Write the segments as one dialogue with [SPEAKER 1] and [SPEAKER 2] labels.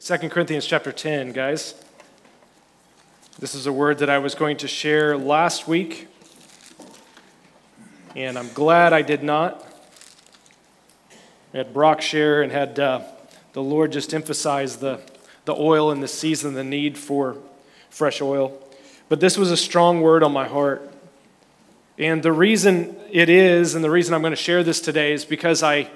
[SPEAKER 1] 2 Corinthians chapter 10, guys. This is a word that I was going to share last week, and I'm glad I did not. I had Brock share and had uh, the Lord just emphasize the, the oil in the season, the need for fresh oil. But this was a strong word on my heart. And the reason it is, and the reason I'm going to share this today, is because I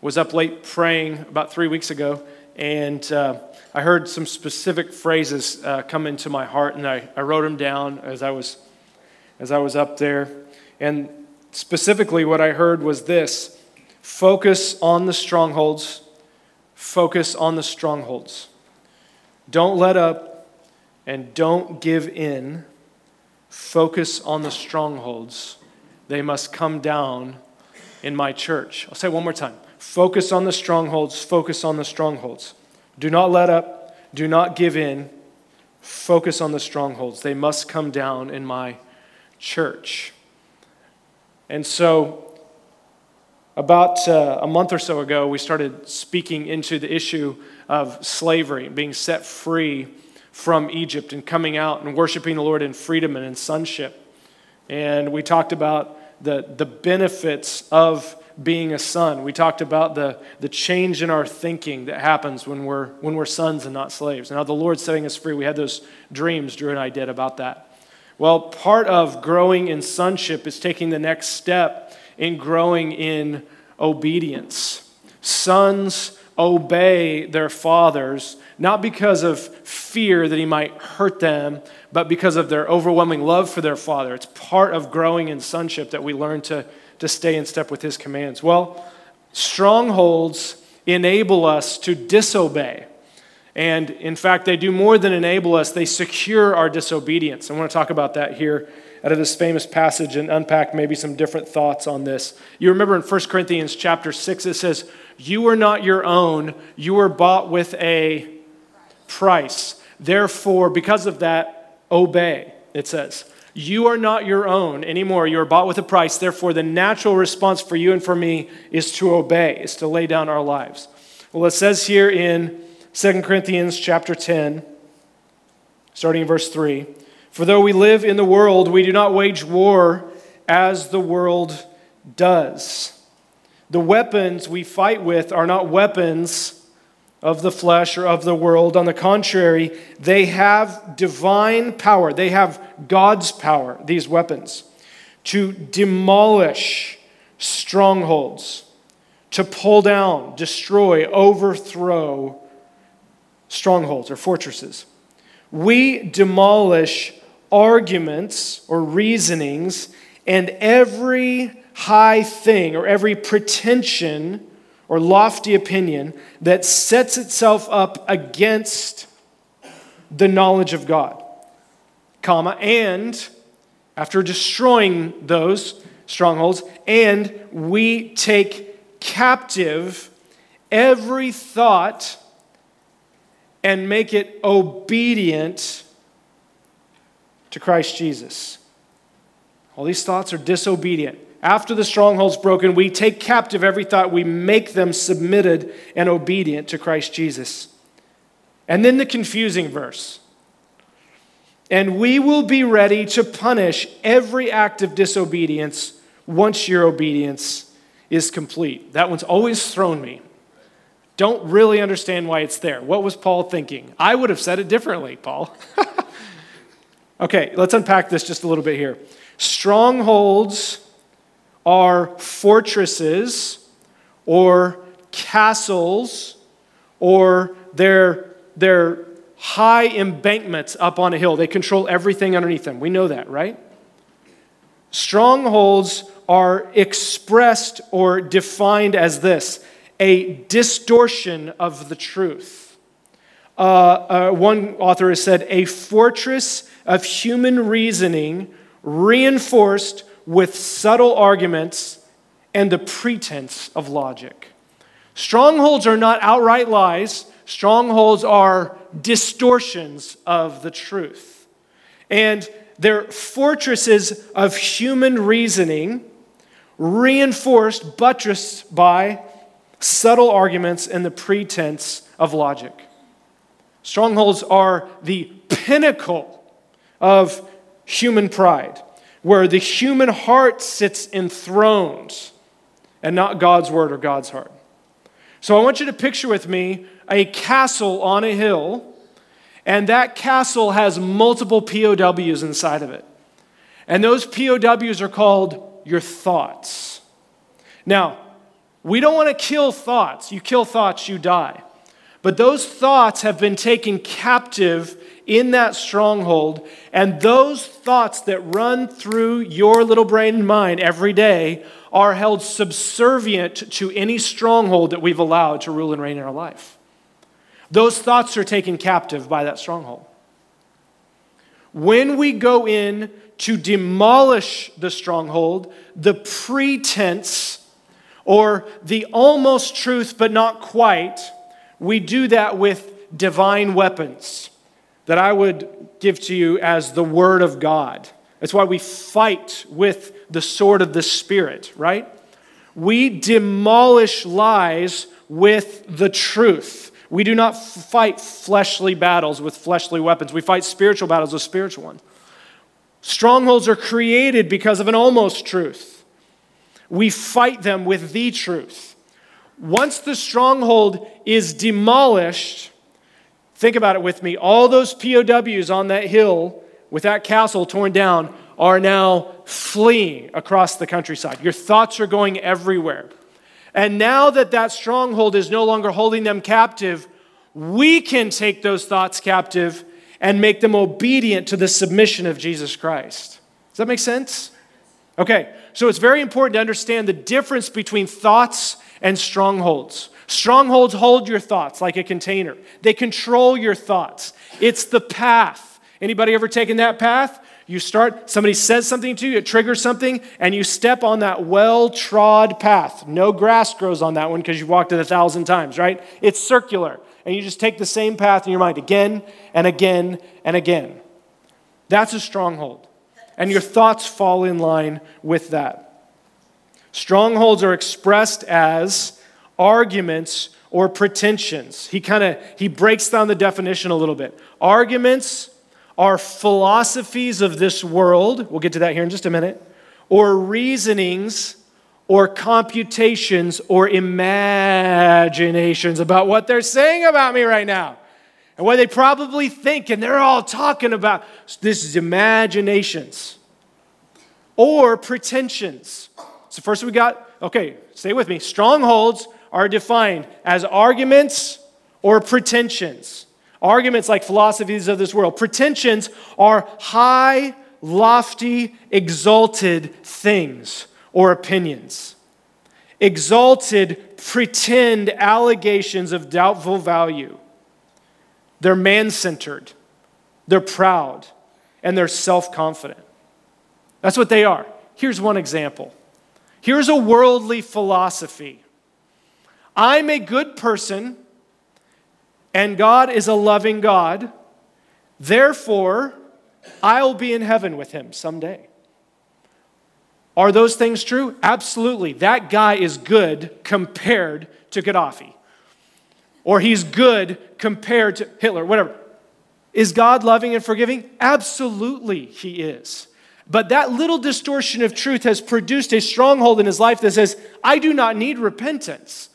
[SPEAKER 1] was up late praying about three weeks ago, and uh, I heard some specific phrases uh, come into my heart, and I, I wrote them down as I was as I was up there. And specifically, what I heard was this: focus on the strongholds. Focus on the strongholds. Don't let up, and don't give in. Focus on the strongholds. They must come down in my church. I'll say one more time. Focus on the strongholds. Focus on the strongholds. Do not let up, do not give in. Focus on the strongholds. They must come down in my church. And so, about uh, a month or so ago, we started speaking into the issue of slavery, being set free from Egypt and coming out and worshiping the Lord in freedom and in sonship. And we talked about the, the benefits of being a son. We talked about the, the change in our thinking that happens when we're, when we're sons and not slaves. And how the Lord's setting us free. We had those dreams, Drew and I did, about that. Well, part of growing in sonship is taking the next step in growing in obedience. Sons obey their fathers, not because of fear that he might hurt them, but because of their overwhelming love for their father. It's part of growing in sonship that we learn to to stay in step with his commands? Well, strongholds enable us to disobey. And in fact, they do more than enable us, they secure our disobedience. I want to talk about that here out of this famous passage and unpack maybe some different thoughts on this. You remember in 1 Corinthians chapter 6, it says, You are not your own, you were bought with a price. Therefore, because of that, obey, it says. You are not your own anymore. You are bought with a price. Therefore, the natural response for you and for me is to obey, is to lay down our lives. Well, it says here in 2 Corinthians chapter 10, starting in verse 3 For though we live in the world, we do not wage war as the world does. The weapons we fight with are not weapons of the flesh or of the world. On the contrary, they have divine power. They have God's power, these weapons, to demolish strongholds, to pull down, destroy, overthrow strongholds or fortresses. We demolish arguments or reasonings and every high thing or every pretension or lofty opinion that sets itself up against the knowledge of God. Comma, and after destroying those strongholds, and we take captive every thought and make it obedient to Christ Jesus. All these thoughts are disobedient after the stronghold's broken, we take captive every thought, we make them submitted and obedient to Christ Jesus. And then the confusing verse. And we will be ready to punish every act of disobedience once your obedience is complete. That one's always thrown me. Don't really understand why it's there. What was Paul thinking? I would have said it differently, Paul. okay, let's unpack this just a little bit here. Strongholds are fortresses or castles or they're, high embankments up on a hill. They control everything underneath them. We know that, right? Strongholds are expressed or defined as this a distortion of the truth. Uh, uh, one author has said, a fortress of human reasoning reinforced with subtle arguments and the pretense of logic. Strongholds are not outright lies, strongholds are distortions of the truth. And they're fortresses of human reasoning, reinforced, buttressed by subtle arguments and the pretense of logic. Strongholds are the pinnacle of human pride, where the human heart sits enthroned and not God's word or God's heart. So I want you to picture with me a castle on a hill, and that castle has multiple POWs inside of it. And those POWs are called your thoughts. Now, we don't want to kill thoughts. You kill thoughts, you die. But those thoughts have been taken captive in that stronghold, and those thoughts that run through your little brain and mind every day are held subservient to any stronghold that we've allowed to rule and reign in our life. Those thoughts are taken captive by that stronghold. When we go in to demolish the stronghold, the pretense or the almost truth but not quite, we do that with divine weapons that I would give to you as the Word of God. That's why we fight with the sword of the Spirit, right? We demolish lies with the truth. We do not fight fleshly battles with fleshly weapons. We fight spiritual battles with spiritual ones. Strongholds are created because of an almost truth. We fight them with the truth. Once the stronghold is demolished, think about it with me. All those POWs on that hill with that castle torn down are now fleeing across the countryside. Your thoughts are going everywhere. And now that that stronghold is no longer holding them captive, we can take those thoughts captive and make them obedient to the submission of Jesus Christ. Does that make sense? Okay, so it's very important to understand the difference between thoughts and strongholds. Strongholds hold your thoughts like a container. They control your thoughts. It's the path. Anybody ever taken that path? You start, somebody says something to you, it triggers something, and you step on that well trod path. No grass grows on that one because you've walked it a thousand times, right? It's circular. And you just take the same path in your mind again and again and again. That's a stronghold. And your thoughts fall in line with that. Strongholds are expressed as arguments or pretensions. He kind of he breaks down the definition a little bit. Arguments are philosophies of this world, we'll get to that here in just a minute, or reasonings or computations or imaginations about what they're saying about me right now and what they probably think, and they're all talking about. This is imaginations or pretensions. So, first we got, okay, stay with me. Strongholds are defined as arguments or pretensions. Arguments like philosophies of this world. Pretensions are high, lofty, exalted things or opinions. Exalted, pretend allegations of doubtful value. They're man centered, they're proud, and they're self confident. That's what they are. Here's one example. Here's a worldly philosophy I'm a good person and God is a loving God. Therefore, I'll be in heaven with him someday. Are those things true? Absolutely. That guy is good compared to Gaddafi. Or he's good compared to Hitler, whatever. Is God loving and forgiving? Absolutely, he is. But that little distortion of truth has produced a stronghold in his life that says, I do not need repentance.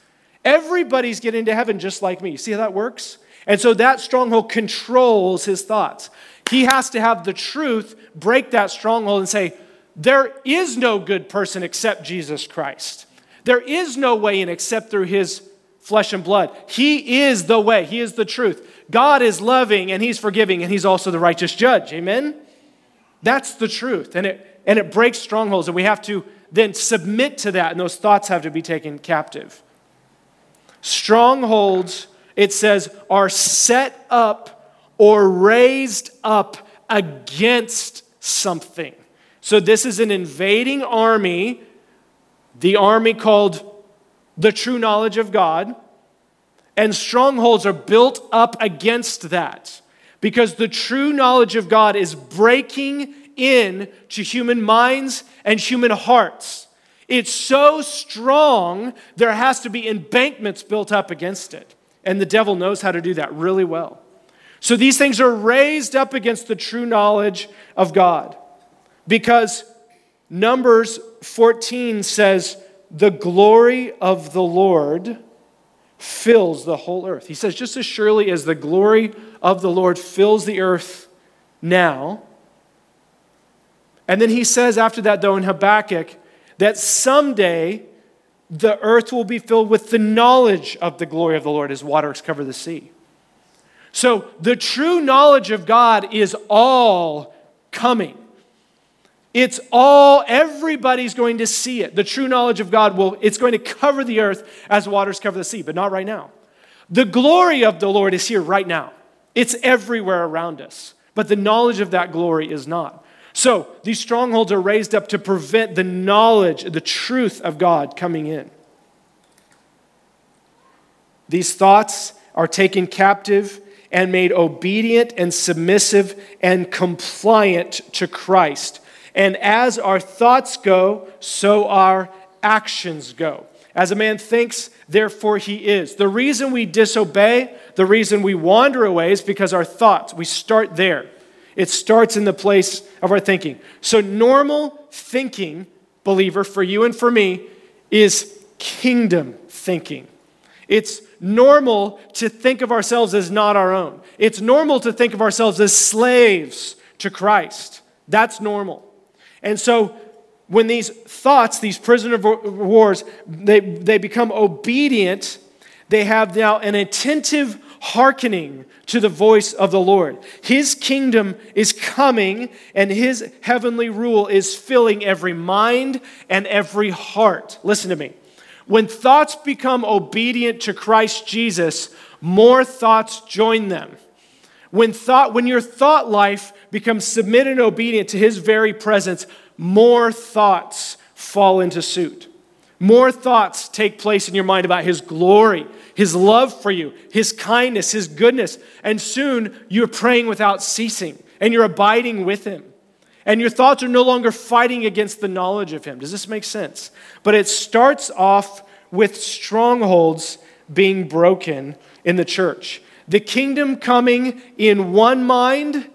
[SPEAKER 1] Everybody's getting to heaven just like me. See how that works? And so that stronghold controls his thoughts. He has to have the truth break that stronghold and say, There is no good person except Jesus Christ. There is no way in except through his flesh and blood. He is the way, he is the truth. God is loving and he's forgiving and he's also the righteous judge. Amen? That's the truth. And it, and it breaks strongholds, and we have to then submit to that, and those thoughts have to be taken captive. Strongholds, it says, are set up or raised up against something. So this is an invading army, the army called the true knowledge of God, and strongholds are built up against that because the true knowledge of God is breaking in to human minds and human hearts. It's so strong, there has to be embankments built up against it. And the devil knows how to do that really well. So these things are raised up against the true knowledge of God. Because Numbers 14 says, The glory of the Lord fills the whole earth. He says, just as surely as the glory of the Lord fills the earth now. And then he says after that, though, in Habakkuk, that someday the earth will be filled with the knowledge of the glory of the Lord as waters cover the sea. So the true knowledge of God is all coming. It's all, everybody's going to see it. The true knowledge of God will, it's going to cover the earth as waters cover the sea, but not right now. The glory of the Lord is here right now. It's everywhere around us, but the knowledge of that glory is not. So these strongholds are raised up to prevent the knowledge, the truth of God coming in. These thoughts are taken captive and made obedient and submissive and compliant to Christ and as our thoughts go, so our actions go. As a man thinks, therefore he is. The reason we disobey, the reason we wander away is because our thoughts, we start there. It starts in the place of our thinking. So, normal thinking, believer, for you and for me, is kingdom thinking. It's normal to think of ourselves as not our own. It's normal to think of ourselves as slaves to Christ. That's normal. And so when these thoughts, these prisoner wars, they, they become obedient, they have now an attentive hearkening to the voice of the Lord. His kingdom is coming, and his heavenly rule is filling every mind and every heart. Listen to me. When thoughts become obedient to Christ Jesus, more thoughts join them. When, thought, when your thought life becomes submitted and obedient to his very presence, more thoughts fall into suit. More thoughts take place in your mind about his glory, his love for you, his kindness, his goodness. And soon you're praying without ceasing and you're abiding with him. And your thoughts are no longer fighting against the knowledge of him. Does this make sense? But it starts off with strongholds being broken in the church. The kingdom coming in one mind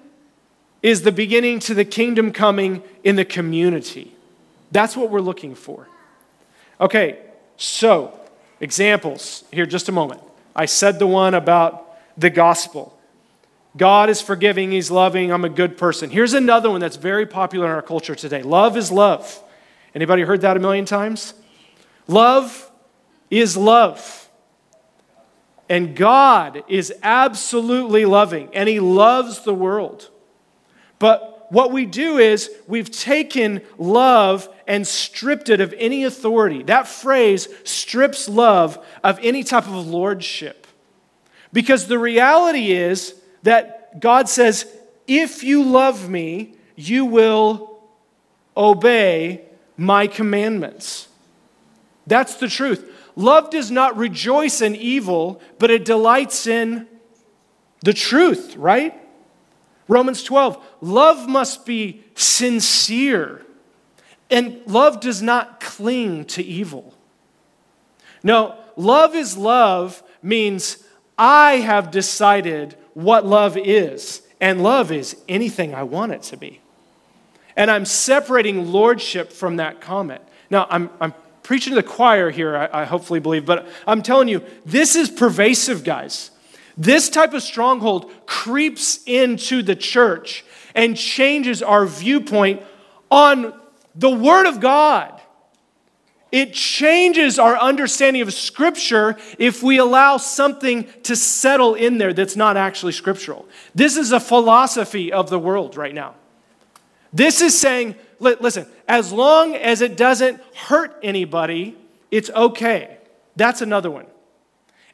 [SPEAKER 1] is the beginning to the kingdom coming in the community. That's what we're looking for. Okay, so examples here, just a moment. I said the one about the gospel. God is forgiving, He's loving, I'm a good person. Here's another one that's very popular in our culture today love is love. Anybody heard that a million times? Love is love. And God is absolutely loving, and He loves the world. But what we do is we've taken love and stripped it of any authority. That phrase strips love of any type of lordship. Because the reality is that God says, if you love me, you will obey my commandments. That's the truth. Love does not rejoice in evil, but it delights in the truth, right? Romans 12, love must be sincere, and love does not cling to evil. No, love is love means I have decided what love is, and love is anything I want it to be. And I'm separating lordship from that comment. Now, I'm, I'm preaching to the choir here, I, I hopefully believe, but I'm telling you, this is pervasive, guys. This type of stronghold creeps into the church and changes our viewpoint on the Word of God. It changes our understanding of Scripture if we allow something to settle in there that's not actually scriptural. This is a philosophy of the world right now. This is saying, listen, as long as it doesn't hurt anybody, it's okay. That's another one.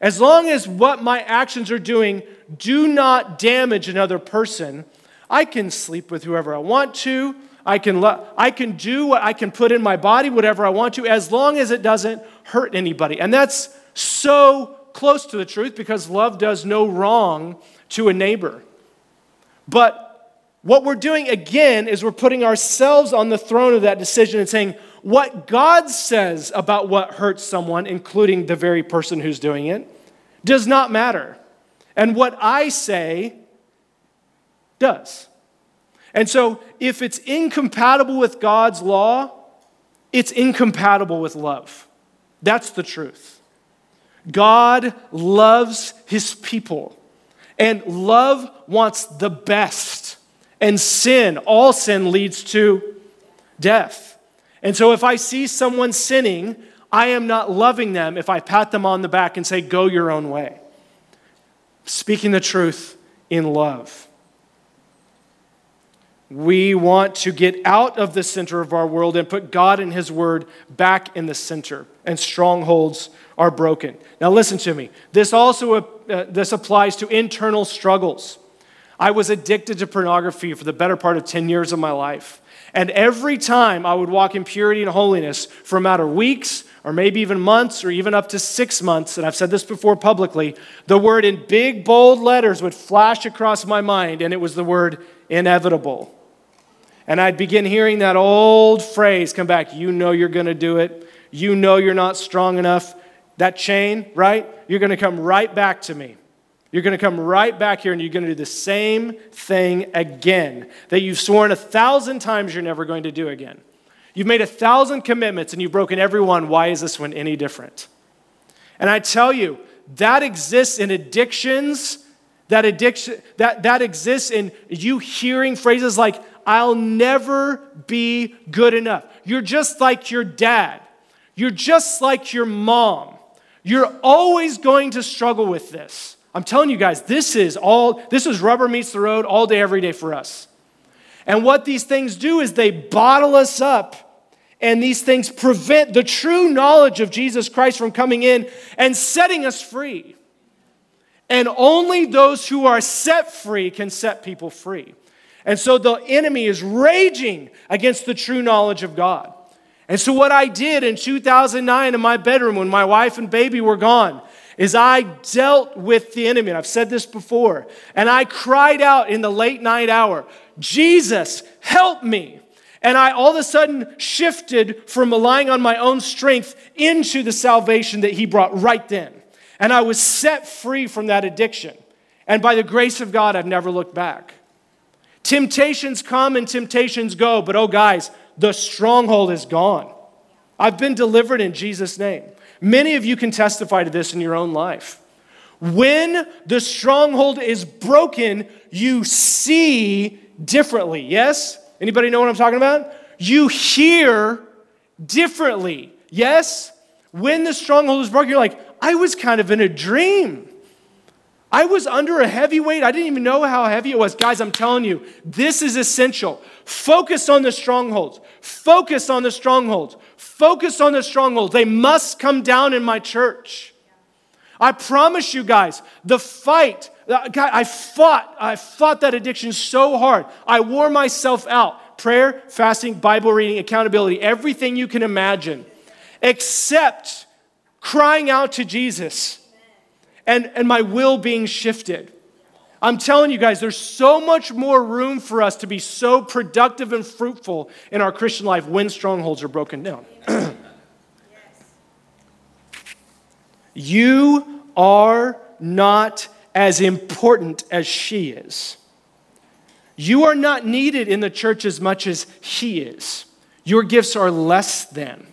[SPEAKER 1] As long as what my actions are doing do not damage another person, I can sleep with whoever I want to. I can, lo- I can do what I can put in my body, whatever I want to, as long as it doesn't hurt anybody. And that's so close to the truth because love does no wrong to a neighbor. But what we're doing again is we're putting ourselves on the throne of that decision and saying, what God says about what hurts someone, including the very person who's doing it, does not matter. And what I say does. And so, if it's incompatible with God's law, it's incompatible with love. That's the truth. God loves his people, and love wants the best. And sin, all sin leads to death. And so, if I see someone sinning, I am not loving them if I pat them on the back and say, Go your own way. Speaking the truth in love. We want to get out of the center of our world and put God and His Word back in the center, and strongholds are broken. Now, listen to me. This also uh, this applies to internal struggles. I was addicted to pornography for the better part of 10 years of my life. And every time I would walk in purity and holiness for a matter of weeks or maybe even months or even up to six months, and I've said this before publicly, the word in big, bold letters would flash across my mind, and it was the word inevitable. And I'd begin hearing that old phrase come back you know you're going to do it. You know you're not strong enough. That chain, right? You're going to come right back to me. You're going to come right back here and you're going to do the same thing again that you've sworn a thousand times you're never going to do again. You've made a thousand commitments and you've broken every one. Why is this one any different? And I tell you, that exists in addictions. That addiction that, that exists in you hearing phrases like, I'll never be good enough. You're just like your dad. You're just like your mom. You're always going to struggle with this. I'm telling you guys, this is all, this is rubber meets the road all day, every day for us. And what these things do is they bottle us up, and these things prevent the true knowledge of Jesus Christ from coming in and setting us free. And only those who are set free can set people free. And so the enemy is raging against the true knowledge of God. And so, what I did in 2009 in my bedroom when my wife and baby were gone is I dealt with the enemy. And I've said this before. And I cried out in the late night hour, Jesus, help me. And I all of a sudden shifted from relying on my own strength into the salvation that he brought right then. And I was set free from that addiction. And by the grace of God, I've never looked back. Temptations come and temptations go, but oh, guys, the stronghold is gone. I've been delivered in Jesus' name. Many of you can testify to this in your own life. When the stronghold is broken, you see differently. Yes? Anybody know what I'm talking about? You hear differently. Yes? When the stronghold is broken, you're like, I was kind of in a dream. I was under a heavy weight. I didn't even know how heavy it was. Guys, I'm telling you, this is essential. Focus on the strongholds. Focus on the strongholds. Focus on the strongholds. They must come down in my church. I promise you guys, the fight, uh, God, I fought, I fought that addiction so hard. I wore myself out. Prayer, fasting, Bible reading, accountability, everything you can imagine, except crying out to Jesus and, and my will being shifted. I'm telling you guys, there's so much more room for us to be so productive and fruitful in our Christian life when strongholds are broken down. You are not as important as she is. You are not needed in the church as much as he is. Your gifts are less than.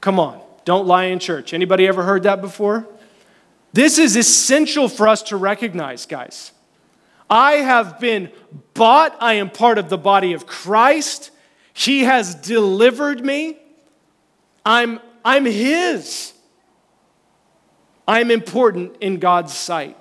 [SPEAKER 1] Come on, don't lie in church. Anybody ever heard that before? This is essential for us to recognize, guys. I have been bought, I am part of the body of Christ. He has delivered me. I'm, I'm His. I'm important in God's sight.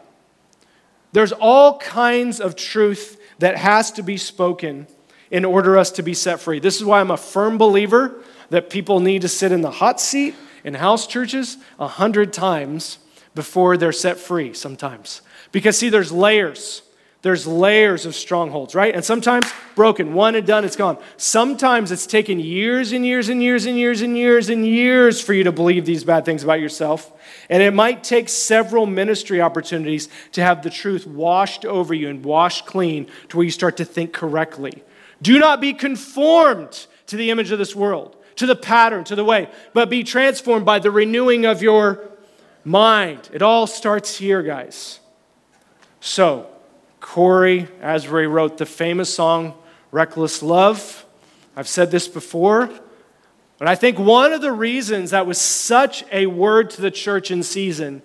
[SPEAKER 1] There's all kinds of truth that has to be spoken in order us to be set free. This is why I'm a firm believer that people need to sit in the hot seat in house churches a hundred times before they're set free sometimes. Because, see, there's layers. There's layers of strongholds, right? And sometimes broken, one and done, it's gone. Sometimes it's taken years and years and years and years and years and years for you to believe these bad things about yourself. And it might take several ministry opportunities to have the truth washed over you and washed clean to where you start to think correctly. Do not be conformed to the image of this world, to the pattern, to the way, but be transformed by the renewing of your mind. It all starts here, guys. So, Cory Asbury wrote the famous song Reckless Love. I've said this before, but I think one of the reasons that was such a word to the church in season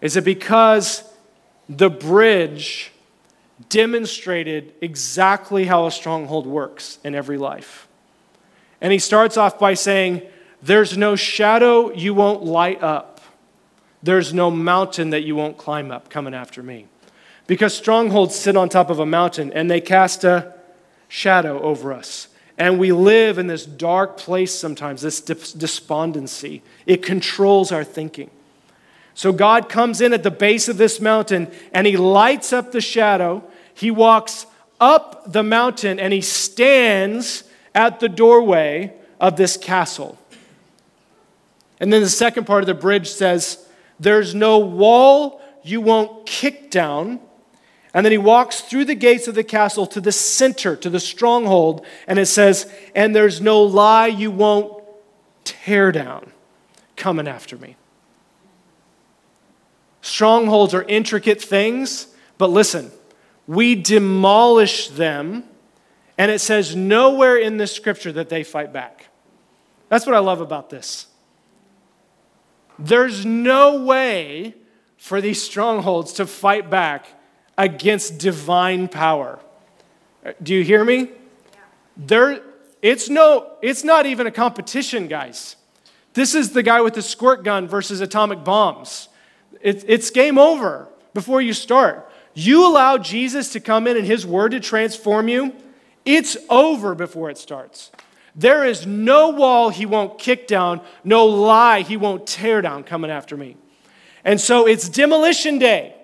[SPEAKER 1] is it because the bridge demonstrated exactly how a stronghold works in every life. And he starts off by saying, There's no shadow you won't light up, there's no mountain that you won't climb up coming after me. Because strongholds sit on top of a mountain and they cast a shadow over us. And we live in this dark place sometimes, this despondency. It controls our thinking. So God comes in at the base of this mountain and he lights up the shadow. He walks up the mountain and he stands at the doorway of this castle. And then the second part of the bridge says, There's no wall you won't kick down. And then he walks through the gates of the castle to the center, to the stronghold, and it says, And there's no lie you won't tear down coming after me. Strongholds are intricate things, but listen, we demolish them and it says nowhere in the scripture that they fight back. That's what I love about this. There's no way for these strongholds to fight back against divine power. Do you hear me? There, it's, no, it's not even a competition, guys. This is the guy with the squirt gun versus atomic bombs. It, it's game over before you start. You allow Jesus to come in and his word to transform you it's over before it starts. There is no wall he won't kick down, no lie he won't tear down coming after me. And so it's demolition day.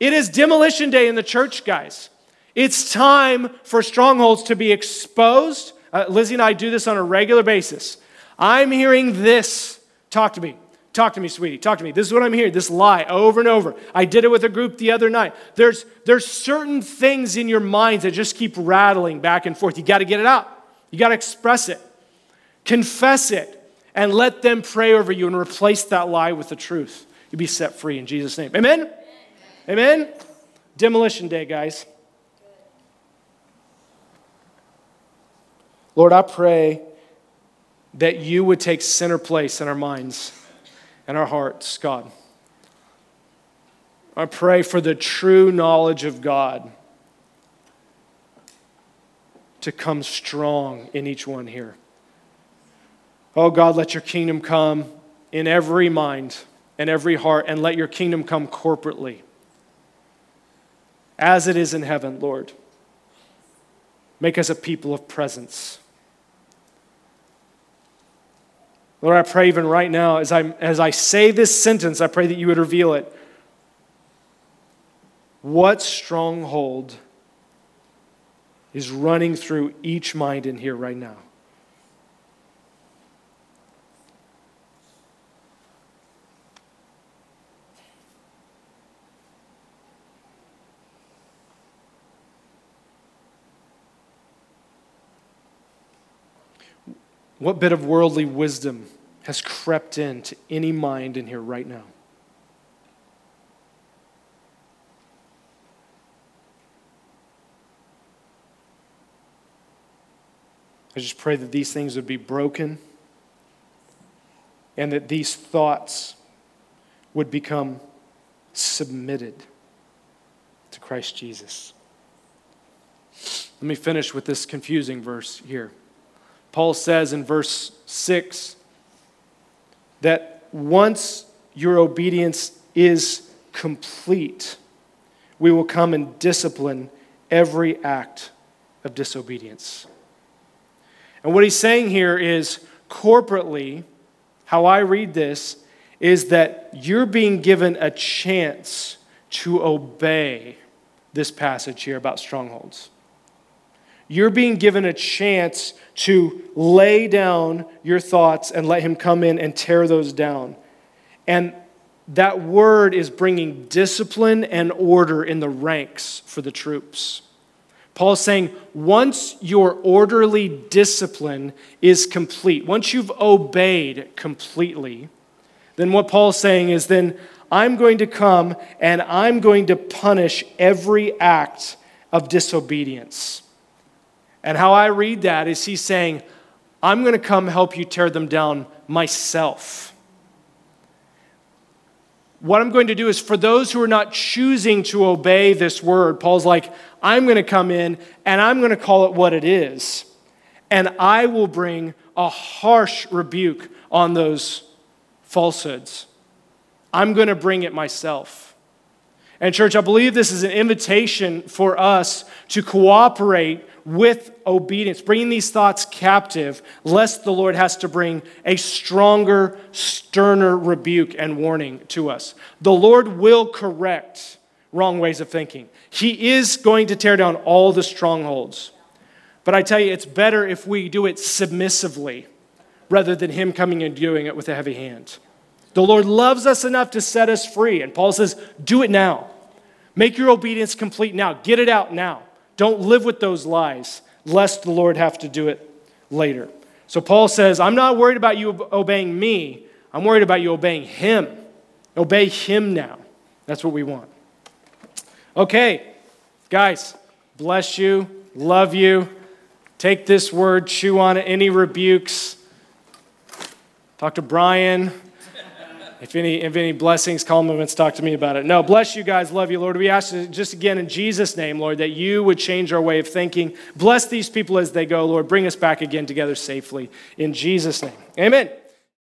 [SPEAKER 1] It is demolition day in the church, guys. It's time for strongholds to be exposed. Uh, Lizzie and I do this on a regular basis. I'm hearing this. Talk to me. Talk to me, sweetie. Talk to me. This is what I'm hearing. This lie over and over. I did it with a group the other night. There's, there's certain things in your minds that just keep rattling back and forth. You got to get it out. You got to express it. Confess it and let them pray over you and replace that lie with the truth. You'll be set free in Jesus' name. Amen? Amen? Demolition day, guys. Lord, I pray that you would take center place in our minds and our hearts, God. I pray for the true knowledge of God to come strong in each one here. Oh God, let your kingdom come in every mind and every heart, and let your kingdom come corporately as it is in heaven, Lord. Make us a people of presence. Lord, I pray even right now, as I, as I say this sentence, I pray that you would reveal it. What stronghold is running through each mind in here right now? What bit of worldly wisdom has crept into any mind in here right now? I just pray that these things would be broken and that these thoughts would become submitted to Christ Jesus. Let me finish with this confusing verse here. Paul says in verse 6 that once your obedience is complete, we will come and discipline every act of disobedience. And what he's saying here is corporately, how I read this is that you're being given a chance to obey this passage here about strongholds. You're being given a chance to lay down your thoughts and let Him come in and tear those down. And that word is bringing discipline and order in the ranks for the troops. Paul's saying, once your orderly discipline is complete, once you've obeyed completely, then what Paul's saying is then I'm going to come and I'm going to punish every act of disobedience. And how I read that is he's saying, I'm going to come help you tear them down myself. What I'm going to do is for those who are not choosing to obey this word, Paul's like, I'm going to come in and I'm going to call it what it is. And I will bring a harsh rebuke on those falsehoods. I'm going to bring it myself. And, church, I believe this is an invitation for us to cooperate with obedience, bringing these thoughts captive, lest the Lord has to bring a stronger, sterner rebuke and warning to us. The Lord will correct wrong ways of thinking. He is going to tear down all the strongholds. But I tell you, it's better if we do it submissively rather than Him coming and doing it with a heavy hand. The Lord loves us enough to set us free. And Paul says, do it now. Make your obedience complete now. Get it out now. Don't live with those lies, lest the Lord have to do it later. So Paul says, I'm not worried about you obeying me. I'm worried about you obeying Him. Obey Him now. That's what we want. Okay, guys, bless you, love you. Take this word, chew on it. Any rebukes? Talk to Brian. If any, if any blessings, call moments, talk to me about it. No, bless you guys. Love you, Lord. We ask just again in Jesus' name, Lord, that you would change our way of thinking. Bless these people as they go, Lord. Bring us back again together safely. In Jesus' name. Amen.